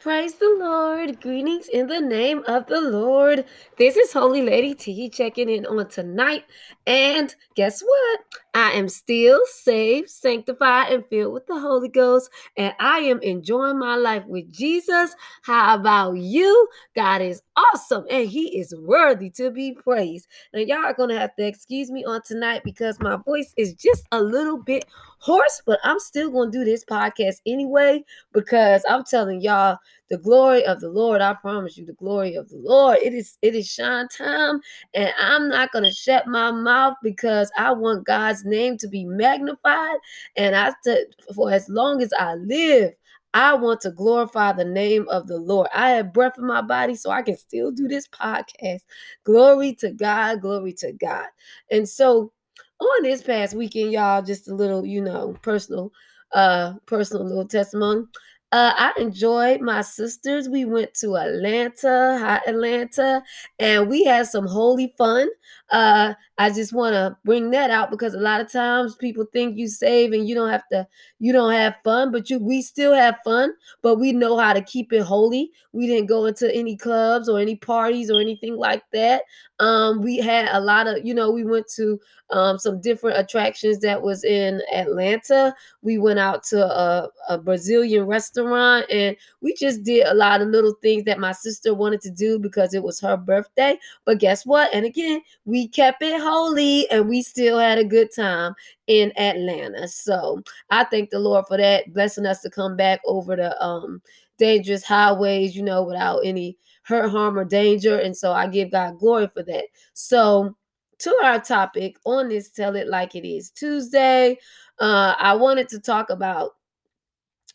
Praise the Lord. Greetings in the name of the Lord. This is Holy Lady T checking in on tonight. And guess what? I am still saved, sanctified, and filled with the Holy Ghost. And I am enjoying my life with Jesus. How about you? God is awesome and He is worthy to be praised. Now, y'all are going to have to excuse me on tonight because my voice is just a little bit hoarse, but I'm still going to do this podcast anyway because I'm telling y'all the glory of the Lord. I promise you, the glory of the Lord. It is it is shine time, and I'm not gonna shut my mouth because I want God's name to be magnified. And I said, for as long as I live. I want to glorify the name of the Lord. I have breath in my body, so I can still do this podcast. Glory to God, glory to God. And so on this past weekend, y'all, just a little, you know, personal, uh, personal little testimony. Uh, I enjoyed my sisters. We went to Atlanta, hot Atlanta, and we had some holy fun. Uh, I just want to bring that out because a lot of times people think you save and you don't have to, you don't have fun, but you we still have fun, but we know how to keep it holy. We didn't go into any clubs or any parties or anything like that. Um, we had a lot of, you know, we went to um, some different attractions that was in Atlanta. We went out to a, a Brazilian restaurant and we just did a lot of little things that my sister wanted to do because it was her birthday. But guess what? And again, we kept it holy and we still had a good time in Atlanta. So I thank the Lord for that, blessing us to come back over the um dangerous highways, you know, without any hurt, harm, or danger. And so I give God glory for that. So to our topic on this Tell It Like It Is Tuesday, uh, I wanted to talk about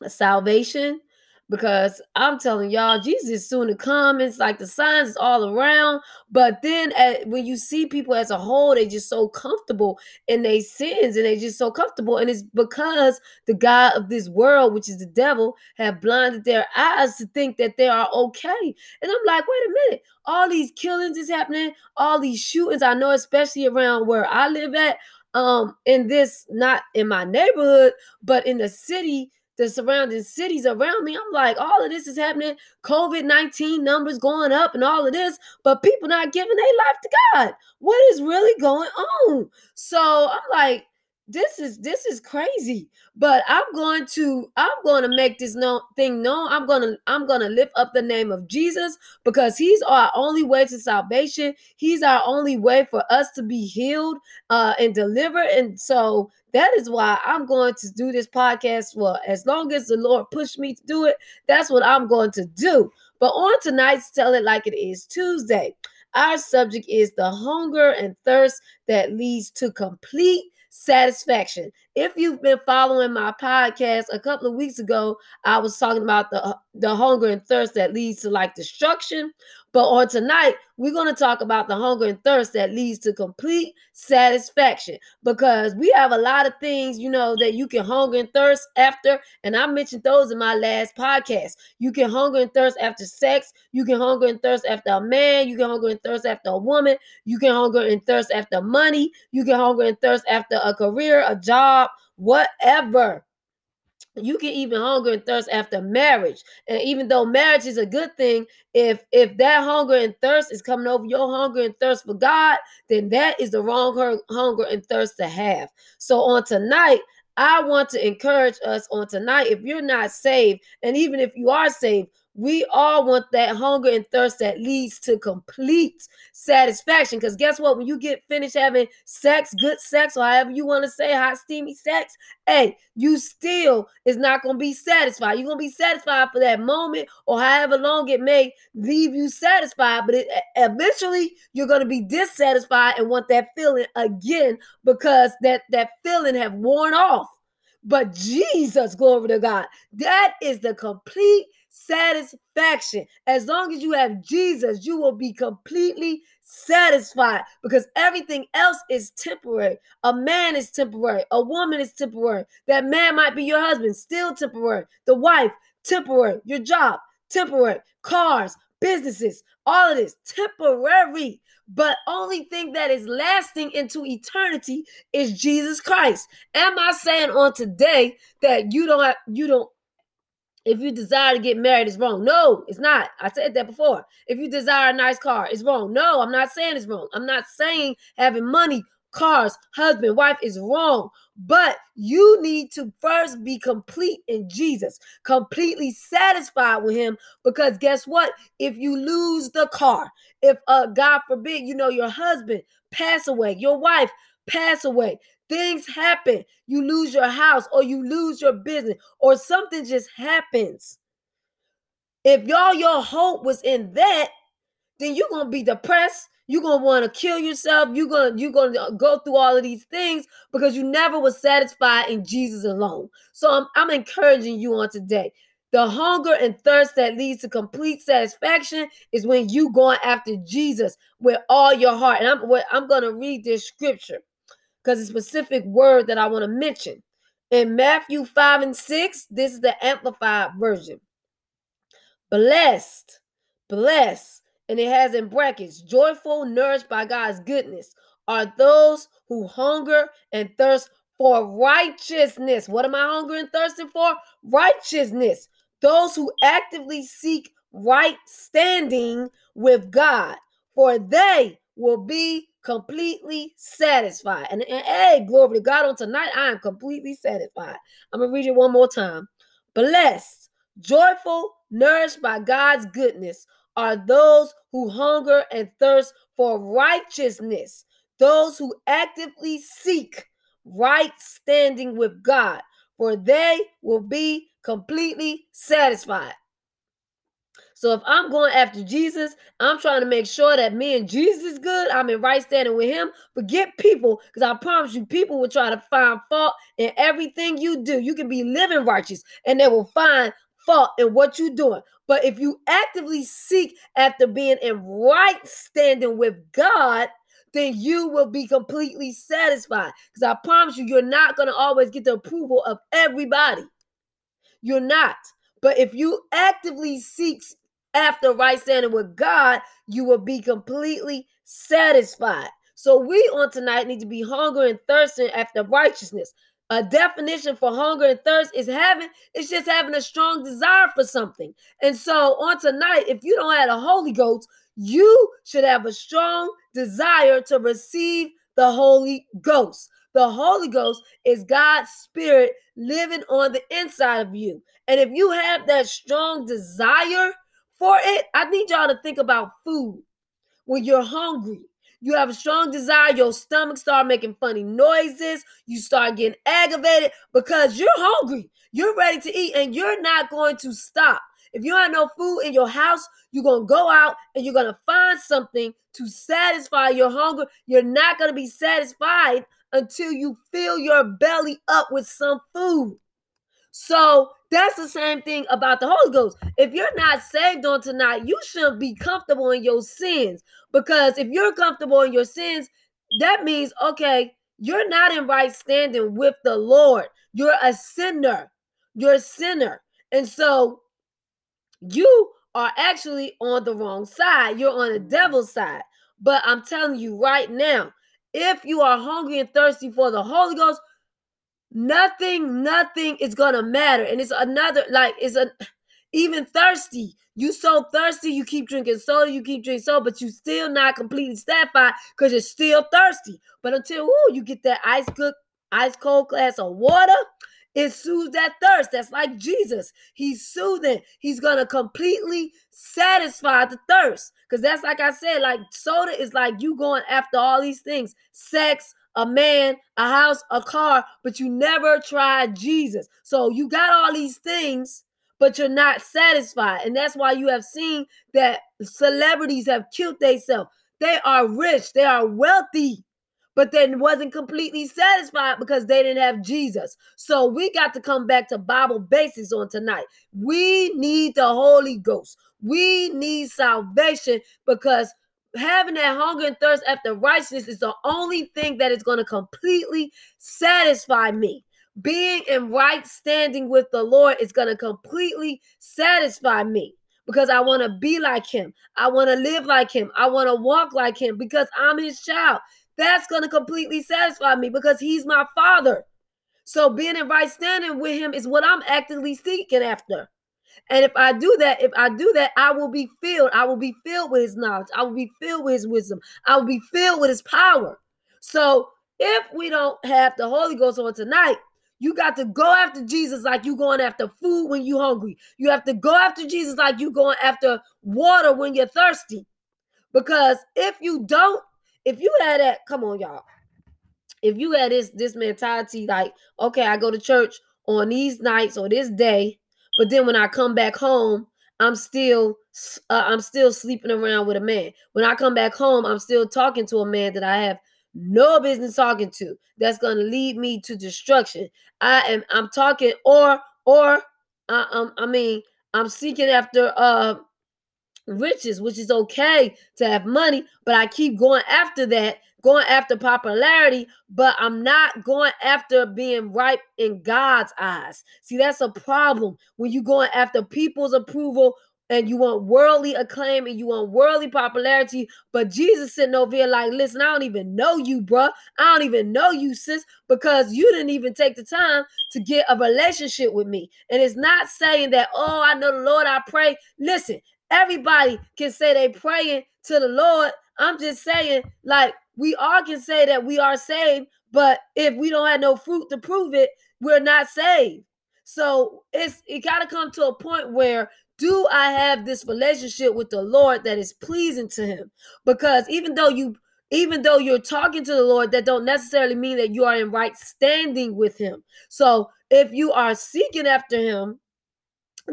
salvation because I'm telling y'all, Jesus is soon to come. It's like the signs is all around. But then at, when you see people as a whole, they just so comfortable in their sins and they just so comfortable. And it's because the God of this world, which is the devil, have blinded their eyes to think that they are okay. And I'm like, wait a minute. All these killings is happening, all these shootings. I know, especially around where I live at, um, in this, not in my neighborhood, but in the city the surrounding cities around me. I'm like, all of this is happening. COVID 19 numbers going up and all of this, but people not giving their life to God. What is really going on? So I'm like, this is this is crazy but i'm going to i'm going to make this no, thing known. I'm going to i'm going to lift up the name of jesus because he's our only way to salvation. He's our only way for us to be healed uh and delivered. And so that is why i'm going to do this podcast for as long as the lord pushed me to do it. That's what i'm going to do. But on tonight's tell it like it is tuesday our subject is the hunger and thirst that leads to complete satisfaction. If you've been following my podcast a couple of weeks ago, I was talking about the the hunger and thirst that leads to like destruction, but on tonight, we're going to talk about the hunger and thirst that leads to complete satisfaction because we have a lot of things, you know, that you can hunger and thirst after. And I mentioned those in my last podcast. You can hunger and thirst after sex. You can hunger and thirst after a man. You can hunger and thirst after a woman. You can hunger and thirst after money. You can hunger and thirst after a career, a job, whatever. You can even hunger and thirst after marriage. And even though marriage is a good thing if if that hunger and thirst is coming over your hunger and thirst for god then that is the wrong hunger and thirst to have. So on tonight i want to encourage us on tonight if you're not saved and even if you are saved we all want that hunger and thirst that leads to complete satisfaction. Because guess what? When you get finished having sex, good sex, or however you want to say, hot, steamy sex, hey, you still is not going to be satisfied. You're going to be satisfied for that moment or however long it may leave you satisfied. But it, eventually, you're going to be dissatisfied and want that feeling again because that, that feeling have worn off. But Jesus, glory to God, that is the complete satisfaction. As long as you have Jesus, you will be completely satisfied because everything else is temporary. A man is temporary, a woman is temporary. That man might be your husband, still temporary. The wife, temporary. Your job, temporary. Cars, businesses, all of this temporary. But only thing that is lasting into eternity is Jesus Christ. Am I saying on today that you don't have, you don't If you desire to get married, it's wrong. No, it's not. I said that before. If you desire a nice car, it's wrong. No, I'm not saying it's wrong. I'm not saying having money, cars, husband, wife is wrong. But you need to first be complete in Jesus, completely satisfied with Him. Because guess what? If you lose the car, if uh, God forbid, you know, your husband pass away, your wife pass away, Things happen. You lose your house or you lose your business or something just happens. If y'all your hope was in that, then you're gonna be depressed. You're gonna want to kill yourself. You're gonna you're gonna go through all of these things because you never was satisfied in Jesus alone. So I'm, I'm encouraging you on today. The hunger and thirst that leads to complete satisfaction is when you going after Jesus with all your heart. And I'm I'm gonna read this scripture because a specific word that I want to mention. In Matthew 5 and 6, this is the amplified version. Blessed, blessed, and it has in brackets, joyful, nourished by God's goodness, are those who hunger and thirst for righteousness. What am I hungering and thirsting for? Righteousness. Those who actively seek right standing with God, for they will be completely satisfied. And, and hey, glory to God on tonight. I am completely satisfied. I'm gonna read it one more time. Blessed, joyful, nourished by God's goodness are those who hunger and thirst for righteousness, those who actively seek right standing with God, for they will be completely satisfied. So if I'm going after Jesus, I'm trying to make sure that me and Jesus is good. I'm in right standing with him. Forget people, because I promise you, people will try to find fault in everything you do. You can be living righteous, and they will find fault in what you're doing. But if you actively seek after being in right standing with God, then you will be completely satisfied. Because I promise you, you're not going to always get the approval of everybody. You're not. But if you actively seek after right standing with God, you will be completely satisfied. So we on tonight need to be hungry and thirsting after righteousness. A definition for hunger and thirst is having, it's just having a strong desire for something. And so on tonight, if you don't have the Holy Ghost, you should have a strong desire to receive the Holy Ghost. The Holy Ghost is God's Spirit living on the inside of you. And if you have that strong desire for it, I need y'all to think about food. When you're hungry, you have a strong desire, your stomach start making funny noises, you start getting aggravated because you're hungry. You're ready to eat and you're not going to stop. If you have no food in your house, you're going to go out and you're going to find something to satisfy your hunger. You're not going to be satisfied until you fill your belly up with some food. So that's the same thing about the Holy Ghost. If you're not saved on tonight, you shouldn't be comfortable in your sins. Because if you're comfortable in your sins, that means, okay, you're not in right standing with the Lord. You're a sinner. You're a sinner. And so you are actually on the wrong side. You're on the devil's side. But I'm telling you right now, if you are hungry and thirsty for the Holy Ghost, nothing, nothing is gonna matter. And it's another, like, it's a even thirsty. You so thirsty, you keep drinking soda, you keep drinking soda, but you still not completely satisfied because you're still thirsty. But until ooh, you get that ice cook, ice cold glass of water, it soothes that thirst. That's like Jesus. He's soothing. He's gonna completely satisfy the thirst. Because that's like I said, like soda is like you going after all these things: sex, a man, a house, a car, but you never tried Jesus. So you got all these things, but you're not satisfied. And that's why you have seen that celebrities have killed themselves. They are rich, they are wealthy, but then wasn't completely satisfied because they didn't have Jesus. So we got to come back to Bible basics on tonight. We need the Holy Ghost. We need salvation because having that hunger and thirst after righteousness is the only thing that is going to completely satisfy me. Being in right standing with the Lord is going to completely satisfy me because I want to be like him. I want to live like him. I want to walk like him because I'm his child. That's going to completely satisfy me because he's my father. So being in right standing with him is what I'm actively seeking after. And if I do that, if I do that, I will be filled. I will be filled with his knowledge. I will be filled with his wisdom. I will be filled with his power. So if we don't have the Holy Ghost on tonight, you got to go after Jesus like you going after food when you hungry. You have to go after Jesus like you going after water when you're thirsty. Because if you don't, if you had that, come on, y'all. If you had this this mentality, like, okay, I go to church on these nights or this day, but then when I come back home, I'm still uh, I'm still sleeping around with a man. When I come back home, I'm still talking to a man that I have no business talking to. That's going to lead me to destruction. I am I'm talking or or uh, um I mean I'm seeking after uh riches, which is okay to have money, but I keep going after that, going after popularity, but I'm not going after being right in God's eyes. See, that's a problem when you're going after people's approval and you want worldly acclaim and you want worldly popularity, but Jesus sitting over here like, listen, I don't even know you, bruh. I don't even know you, sis, because you didn't even take the time to get a relationship with me. And it's not saying that, oh, I know the Lord, I pray. Listen, everybody can say they praying to the Lord. I'm just saying, like, we all can say that we are saved, but if we don't have no fruit to prove it, we're not saved. So it's it gotta come to a point where do I have this relationship with the Lord that is pleasing to him? Because even though you even though you're talking to the Lord, that don't necessarily mean that you are in right standing with him. So if you are seeking after him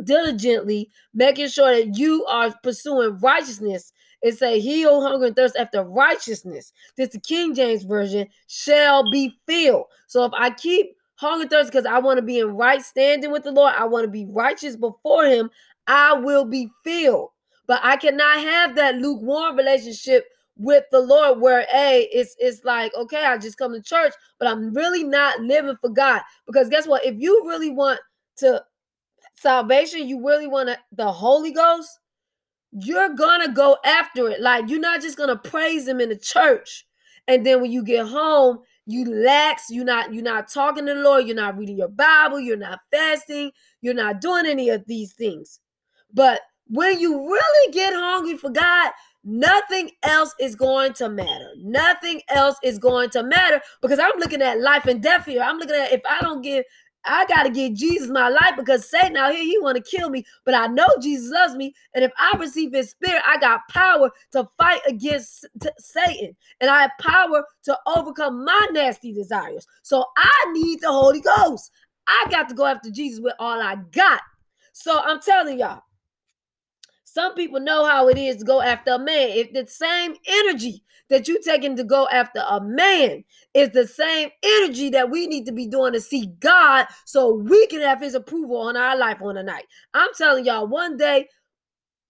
diligently, making sure that you are pursuing righteousness, it say, He who hunger and thirst after righteousness, this the King James Version, shall be filled. So if I keep hunger and thirst because I want to be in right standing with the Lord, I want to be righteous before Him, I will be filled. But I cannot have that lukewarm relationship with the Lord where a it's it's like, okay, I just come to church, but I'm really not living for God. Because guess what? If you really want to salvation, you really want to, the Holy Ghost, you're gonna go after it. Like you're not just gonna praise him in the church. And then when you get home, you lax, you're not you're not talking to the Lord, you're not reading your Bible, you're not fasting, you're not doing any of these things. But when you really get hungry for God, nothing else is going to matter. Nothing else is going to matter because I'm looking at life and death here. I'm looking at if I don't give, I got to give Jesus my life because Satan out here, he want to kill me. But I know Jesus loves me. And if I receive his spirit, I got power to fight against t- Satan. And I have power to overcome my nasty desires. So I need the Holy Ghost. I got to go after Jesus with all I got. So I'm telling y'all, some people know how it is to go after a man. If the same energy that you taking to go after a man is the same energy that we need to be doing to see God so we can have his approval on our life on a night. I'm telling y'all, one day,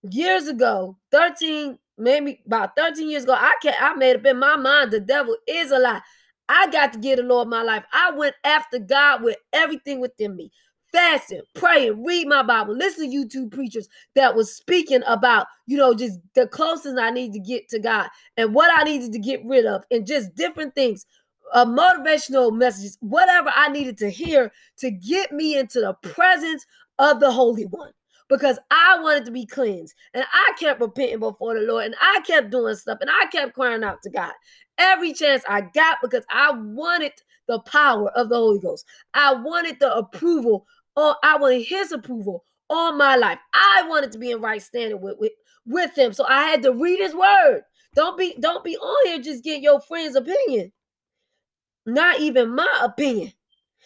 years ago, 13, maybe about 13 years ago, I can't I made up in my mind the devil is a lie. I got to get the Lord my life. I went after God with everything within me fasting, praying, read my Bible, listen to YouTube preachers that was speaking about, you know, just the closest I need to get to God and what I needed to get rid of, and just different things, uh, motivational messages, whatever I needed to hear to get me into the presence of the Holy One. Because I wanted to be cleansed and I kept repenting before the Lord and I kept doing stuff and I kept crying out to God every chance I got because I wanted the power of the Holy Ghost. I wanted the approval Oh, I wanted his approval all my life. I wanted to be in right standing with, with, with him. So I had to read his word. Don't be don't be on here just get your friend's opinion. Not even my opinion.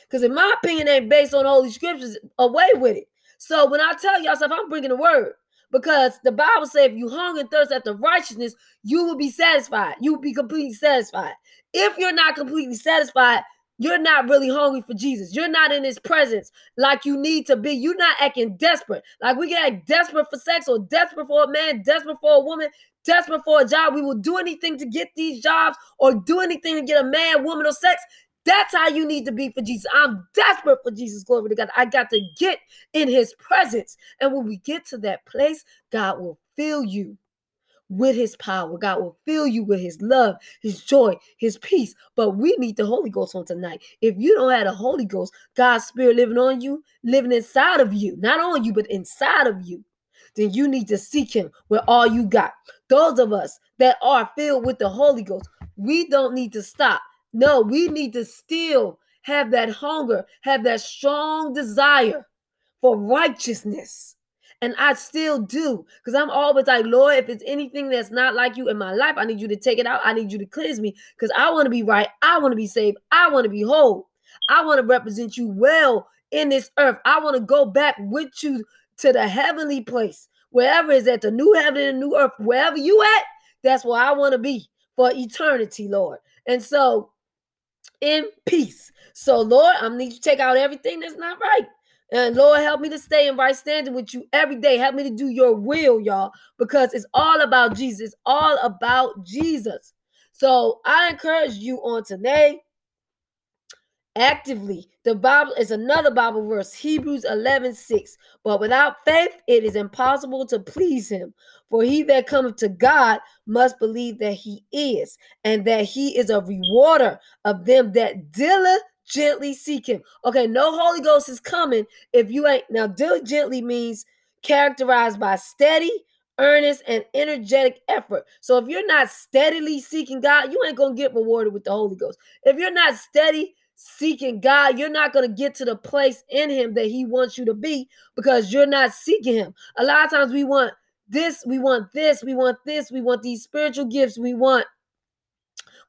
Because if my opinion ain't based on holy scriptures, away with it. So when I tell y'all stuff, I'm bringing the word. Because the Bible says if you hunger and thirst after righteousness, you will be satisfied. You will be completely satisfied. If you're not completely satisfied, you're not really hungry for Jesus. You're not in his presence like you need to be. You're not acting desperate. Like we get desperate for sex or desperate for a man, desperate for a woman, desperate for a job. We will do anything to get these jobs or do anything to get a man, woman, or sex. That's how you need to be for Jesus. I'm desperate for Jesus. Glory to God. I got to get in his presence. And when we get to that place, God will fill you with his power. God will fill you with his love, his joy, his peace. But we need the Holy Ghost on tonight. If you don't have the Holy Ghost, God's spirit living on you, living inside of you, not on you, but inside of you, then you need to seek him with all you got. Those of us that are filled with the Holy Ghost, we don't need to stop. No, we need to still have that hunger, have that strong desire for righteousness and I still do. Because I'm always like, Lord, if it's anything that's not like you in my life, I need you to take it out. I need you to cleanse me. Because I want to be right. I want to be saved. I want to be whole. I want to represent you well in this earth. I want to go back with you to the heavenly place. Wherever is at the new heaven and new earth, wherever you at, that's where I want to be for eternity, Lord. And so in peace. So, Lord, I need you to take out everything that's not right. And Lord, help me to stay in right standing with you every day. Help me to do your will, y'all, because it's all about Jesus. All about Jesus. So I encourage you on today actively. The Bible is another Bible verse, Hebrews 11 6. But without faith, it is impossible to please him. For he that cometh to God must believe that he is, and that he is a rewarder of them that diligently Gently seek him. Okay, no Holy Ghost is coming if you ain't. Now, diligently means characterized by steady, earnest, and energetic effort. So if you're not steadily seeking God, you ain't going to get rewarded with the Holy Ghost. If you're not steady seeking God, you're not going to get to the place in Him that He wants you to be because you're not seeking Him. A lot of times we want this, we want this, we want this, we want these spiritual gifts, we want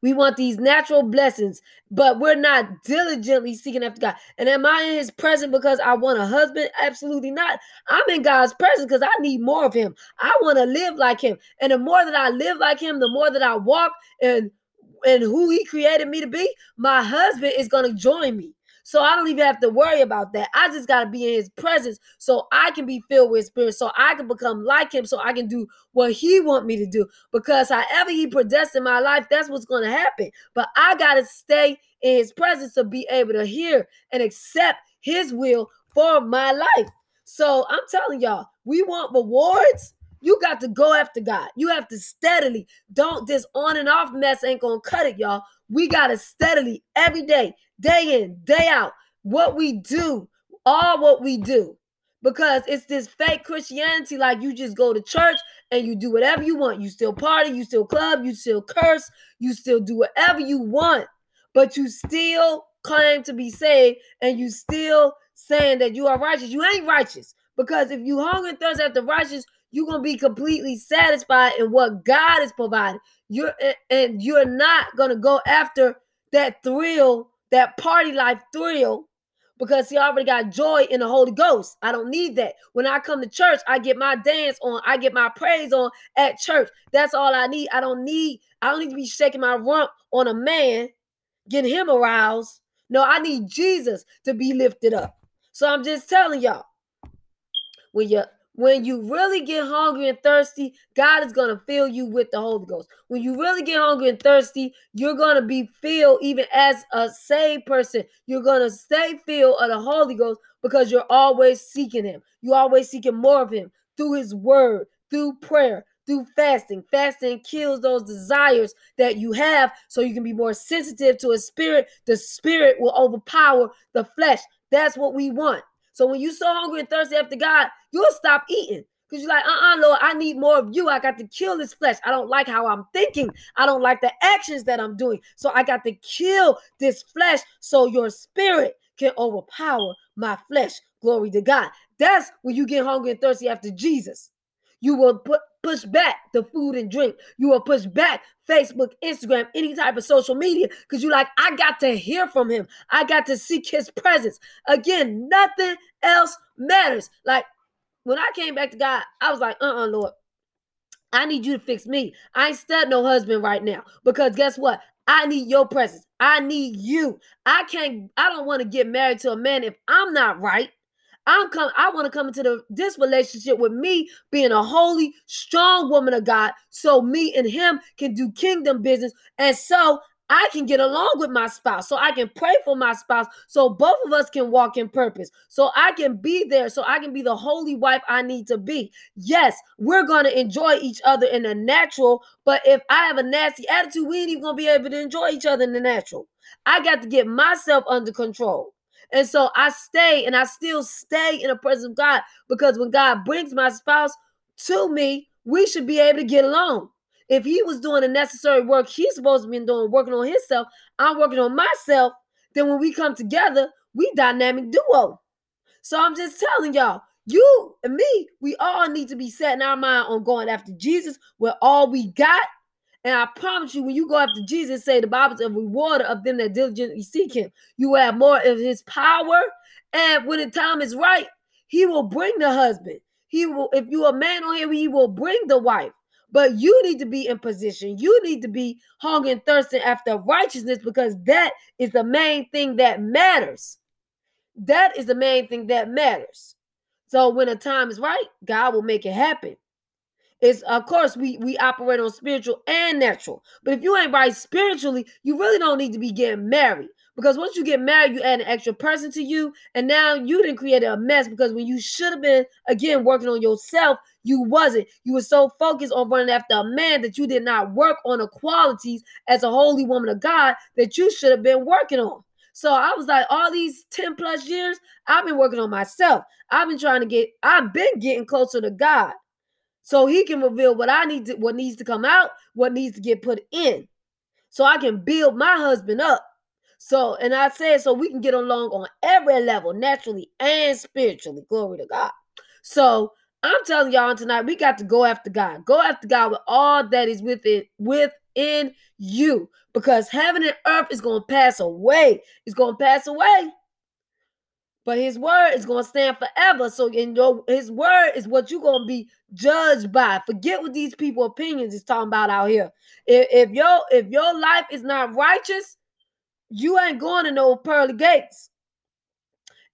we want these natural blessings, but we're not diligently seeking after God. And am I in his presence because I want a husband? Absolutely not. I'm in God's presence because I need more of him. I want to live like him. And the more that I live like him, the more that I walk and and who he created me to be, my husband is going to join me. So I don't even have to worry about that. I just got to be in his presence so I can be filled with spirit, so I can become like him, so I can do what he want me to do. Because however he predestined my life, that's what's going to happen. But I got to stay in his presence to be able to hear and accept his will for my life. So I'm telling y'all, we want rewards. You got to go after God. You have to steadily. Don't this on and off mess ain't gonna cut it, y'all. We got to steadily every day, day in, day out, what we do, all what we do. Because it's this fake Christianity, like you just go to church and you do whatever you want. You still party, you still club, you still curse, you still do whatever you want, but you still claim to be saved and you still saying that you are righteous. You ain't righteous. Because if you hunger and thirst after righteous, you're gonna be completely satisfied in what God is providing. You're and you're not gonna go after that thrill, that party life thrill, because he already got joy in the Holy Ghost. I don't need that. When I come to church, I get my dance on, I get my praise on at church. That's all I need. I don't need, I don't need to be shaking my rump on a man, getting him aroused. No, I need Jesus to be lifted up. So I'm just telling y'all, when you when you really get hungry and thirsty, God is going to fill you with the Holy Ghost. When you really get hungry and thirsty, you're going to be filled even as a saved person. You're going to stay filled of the Holy Ghost because you're always seeking Him. You're always seeking more of Him through His Word, through prayer, through fasting. Fasting kills those desires that you have so you can be more sensitive to a spirit. The spirit will overpower the flesh. That's what we want. So when you so hungry and thirsty after God, you'll stop eating. Because you're like, uh-uh, Lord, I need more of you. I got to kill this flesh. I don't like how I'm thinking. I don't like the actions that I'm doing. So I got to kill this flesh so your spirit can overpower my flesh. Glory to God. That's when you get hungry and thirsty after Jesus. You will put push back the food and drink. You will push back Facebook, Instagram, any type of social media because you're like, I got to hear from him. I got to seek his presence. Again, nothing else matters. Like when I came back to God, I was like, uh uh Lord, I need you to fix me. I ain't stud no husband right now because guess what? I need your presence. I need you. I can't, I don't want to get married to a man if I'm not right. I'm come. I want to come into the, this relationship with me being a holy, strong woman of God, so me and him can do kingdom business, and so I can get along with my spouse, so I can pray for my spouse, so both of us can walk in purpose, so I can be there, so I can be the holy wife I need to be. Yes, we're going to enjoy each other in the natural, but if I have a nasty attitude, we ain't even going to be able to enjoy each other in the natural. I got to get myself under control. And so I stay and I still stay in the presence of God because when God brings my spouse to me, we should be able to get along. If he was doing the necessary work he's supposed to be doing, working on himself, I'm working on myself, then when we come together, we dynamic duo. So I'm just telling y'all, you and me, we all need to be setting our mind on going after Jesus with all we got. And I promise you, when you go after Jesus, say the Bible's a rewarder of them that diligently seek him. You have more of his power. And when the time is right, he will bring the husband. He will, if you a man on here, he will bring the wife. But you need to be in position. You need to be hungry and thirsting after righteousness because that is the main thing that matters. That is the main thing that matters. So when the time is right, God will make it happen. It's of course we we operate on spiritual and natural. But if you ain't right spiritually, you really don't need to be getting married. Because once you get married, you add an extra person to you, and now you didn't create a mess. Because when you should have been again working on yourself, you wasn't. You were so focused on running after a man that you did not work on the qualities as a holy woman of God that you should have been working on. So I was like, all these 10 plus years, I've been working on myself. I've been trying to get, I've been getting closer to God. So he can reveal what I need to, what needs to come out, what needs to get put in. So I can build my husband up so, and I said, so we can get along on every level, naturally and spiritually. Glory to God. So, I'm telling y'all tonight, we got to go after God. Go after God with all that is within within you, because heaven and earth is going to pass away. It's going to pass away. But his word is going to stand forever. So in your his word is what you're going to be judged by. Forget what these people opinions is talking about out here. If, if your if your life is not righteous, you ain't going to no pearly gates.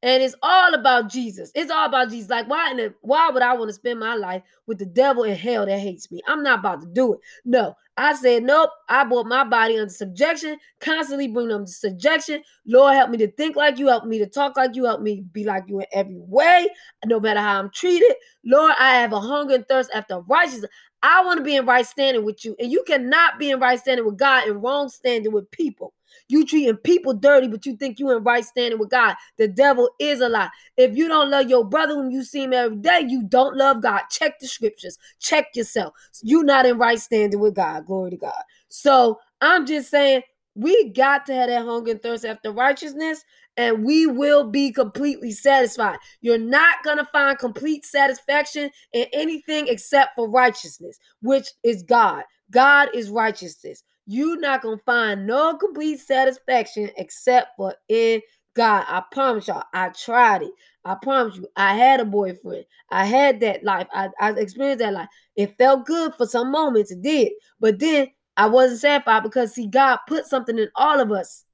And it's all about Jesus. It's all about Jesus. Like, why in the, why would I want to spend my life with the devil in hell that hates me? I'm not about to do it. No, I said, nope. I brought my body under subjection, constantly bring them to subjection. Lord, help me to think like you, help me to talk like you, help me be like you in every way, no matter how I'm treated. Lord, I have a hunger and thirst after righteousness. I want to be in right standing with you. And you cannot be in right standing with God and wrong standing with people. You treating people dirty, but you think you in right standing with God. The devil is a lie. If you don't love your brother when you see him every day, you don't love God. Check the scriptures. Check yourself. You're not in right standing with God. Glory to God. So I'm just saying we got to have that hunger and thirst after righteousness, and we will be completely satisfied. You're not going to find complete satisfaction in anything except for righteousness, which is God. God is righteousness you're not gonna find no complete satisfaction except for in God. I promise y'all, I tried it. I promise you, I had a boyfriend. I had that life. I, I experienced that life. It felt good for some moments, it did. But then I wasn't satisfied because see, God put something in all of us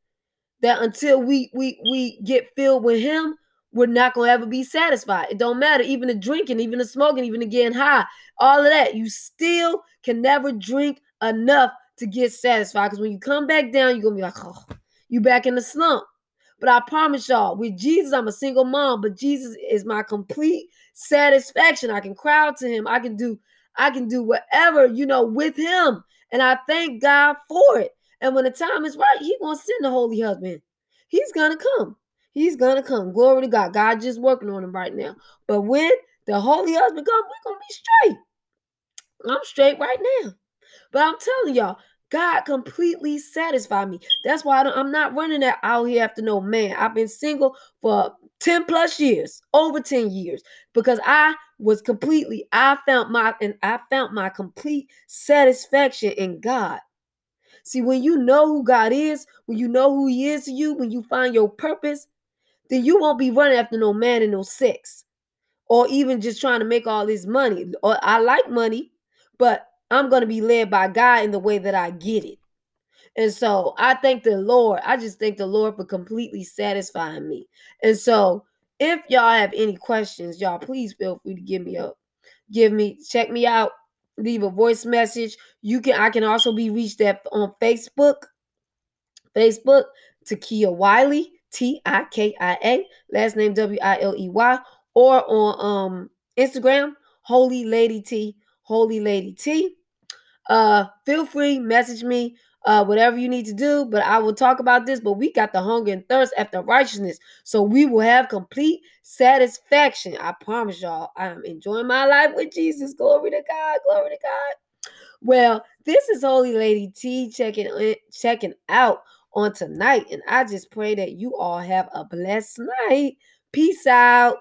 that until we we we get filled with him, we're not gonna ever be satisfied. It don't matter, even the drinking, even the smoking, even the getting high, all of that. You still can never drink enough to get satisfied. Because when you come back down, you're gonna be like, oh, you back in the slump. But I promise y'all, with Jesus, I'm a single mom, but Jesus is my complete satisfaction. I can cry out to him. I can do, I can do whatever, you know, with him. And I thank God for it. And when the time is right, He gonna send the holy husband. He's gonna come. He's gonna come. Glory to God. God just working on him right now. But when the holy husband come, we're gonna be straight. I'm straight right now. But I'm telling y'all, God completely satisfied me. That's why I am not running that out here after no man. I've been single for 10 plus years, over 10 years, because I was completely, I found my and I found my complete satisfaction in God. See, when you know who God is, when you know who He is to you, when you find your purpose, then you won't be running after no man and no sex, or even just trying to make all this money. Or I like money, but I'm going to be led by God in the way that I get it. And so I thank the Lord. I just thank the Lord for completely satisfying me. And so if y'all have any questions, y'all please feel free to give me a give me check me out, leave a voice message. You can I can also be reached at on Facebook Facebook, Tikia Wiley, T I K I A, last name W I L E Y, or on um Instagram, Holy Lady T, Holy Lady T. Uh, feel free, message me, uh, whatever you need to do. But I will talk about this. But we got the hunger and thirst after righteousness, so we will have complete satisfaction. I promise y'all. I'm enjoying my life with Jesus. Glory to God. Glory to God. Well, this is Holy Lady T checking in, checking out on tonight, and I just pray that you all have a blessed night. Peace out.